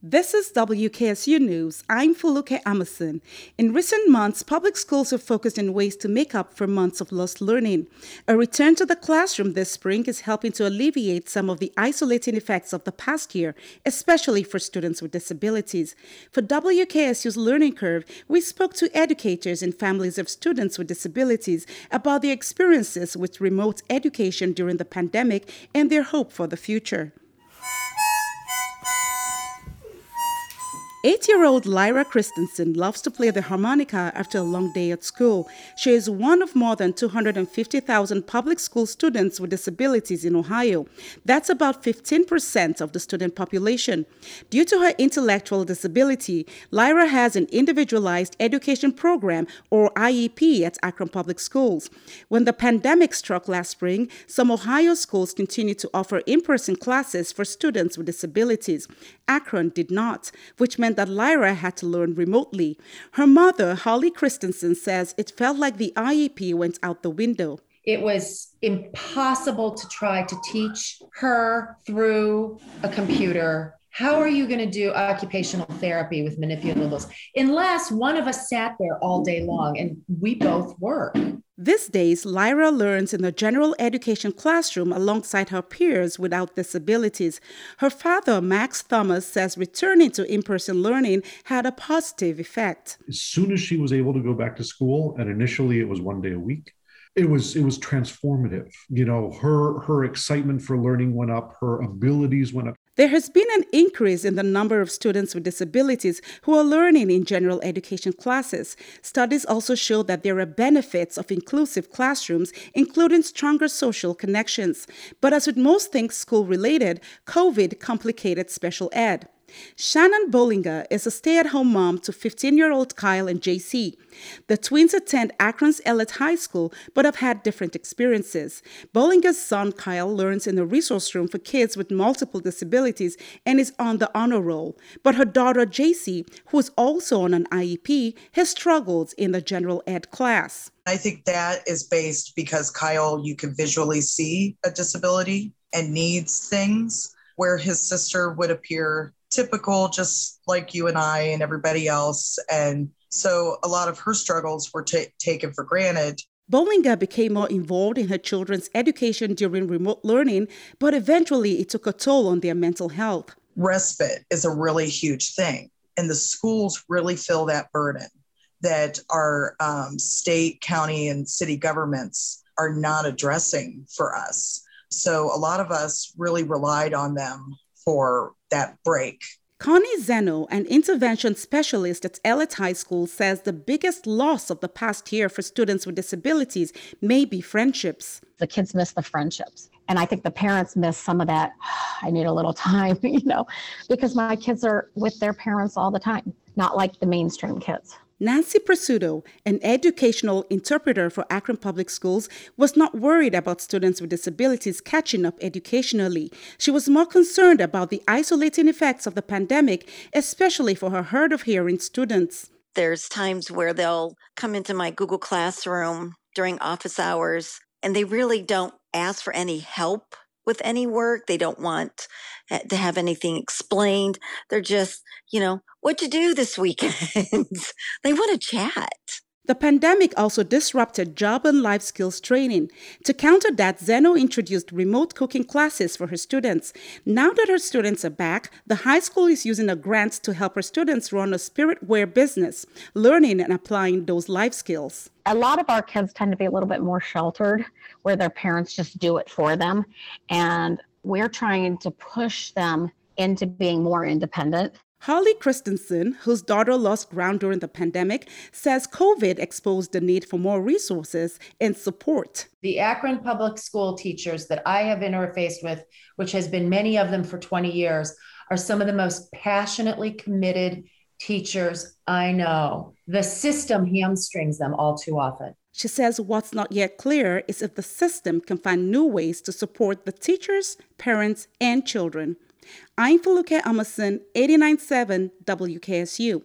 This is WKSU News. I'm Fuluke Emerson. In recent months, public schools have focused on ways to make up for months of lost learning. A return to the classroom this spring is helping to alleviate some of the isolating effects of the past year, especially for students with disabilities. For WKSU's Learning Curve, we spoke to educators and families of students with disabilities about their experiences with remote education during the pandemic and their hope for the future. Eight year old Lyra Christensen loves to play the harmonica after a long day at school. She is one of more than 250,000 public school students with disabilities in Ohio. That's about 15% of the student population. Due to her intellectual disability, Lyra has an individualized education program, or IEP, at Akron Public Schools. When the pandemic struck last spring, some Ohio schools continued to offer in person classes for students with disabilities. Akron did not, which meant meant that Lyra had to learn remotely. Her mother, Holly Christensen, says it felt like the IEP went out the window. It was impossible to try to teach her through a computer how are you going to do occupational therapy with manipulables unless one of us sat there all day long and we both work? These days, Lyra learns in the general education classroom alongside her peers without disabilities. Her father, Max Thomas, says returning to in person learning had a positive effect. As soon as she was able to go back to school, and initially it was one day a week, it was it was transformative you know her her excitement for learning went up her abilities went up there has been an increase in the number of students with disabilities who are learning in general education classes. Studies also show that there are benefits of inclusive classrooms, including stronger social connections. But as with most things school related, COVID complicated special ed. Shannon Bollinger is a stay at home mom to 15 year old Kyle and JC. The twins attend Akron's Ellet High School but have had different experiences. Bollinger's son Kyle learns in a resource room for kids with multiple disabilities and is on the honor roll. But her daughter JC, who is also on an IEP, has struggled in the general ed class. I think that is based because Kyle, you can visually see a disability and needs things, where his sister would appear typical, just like you and I and everybody else. And so a lot of her struggles were t- taken for granted. Bollinger became more involved in her children's education during remote learning, but eventually it took a toll on their mental health. Respite is a really huge thing, and the schools really feel that burden that our um, state, county, and city governments are not addressing for us. So a lot of us really relied on them for that break. Connie Zeno, an intervention specialist at Ellet High School, says the biggest loss of the past year for students with disabilities may be friendships. The kids miss the friendships. And I think the parents miss some of that. I need a little time, you know, because my kids are with their parents all the time, not like the mainstream kids. Nancy Presuto, an educational interpreter for Akron Public Schools, was not worried about students with disabilities catching up educationally. She was more concerned about the isolating effects of the pandemic, especially for her hard of hearing students. There's times where they'll come into my Google Classroom during office hours and they really don't ask for any help with any work. They don't want eh, to have anything explained. They're just, you know, what to do this weekend. they want to chat. The pandemic also disrupted job and life skills training. To counter that, Zeno introduced remote cooking classes for her students. Now that her students are back, the high school is using a grant to help her students run a spiritware business, learning and applying those life skills. A lot of our kids tend to be a little bit more sheltered, where their parents just do it for them. And we're trying to push them into being more independent. Holly Christensen, whose daughter lost ground during the pandemic, says COVID exposed the need for more resources and support. The Akron public school teachers that I have interfaced with, which has been many of them for 20 years, are some of the most passionately committed teachers I know. The system hamstrings them all too often. She says what's not yet clear is if the system can find new ways to support the teachers, parents, and children. I'm Feluke Emerson, 89.7 WKSU.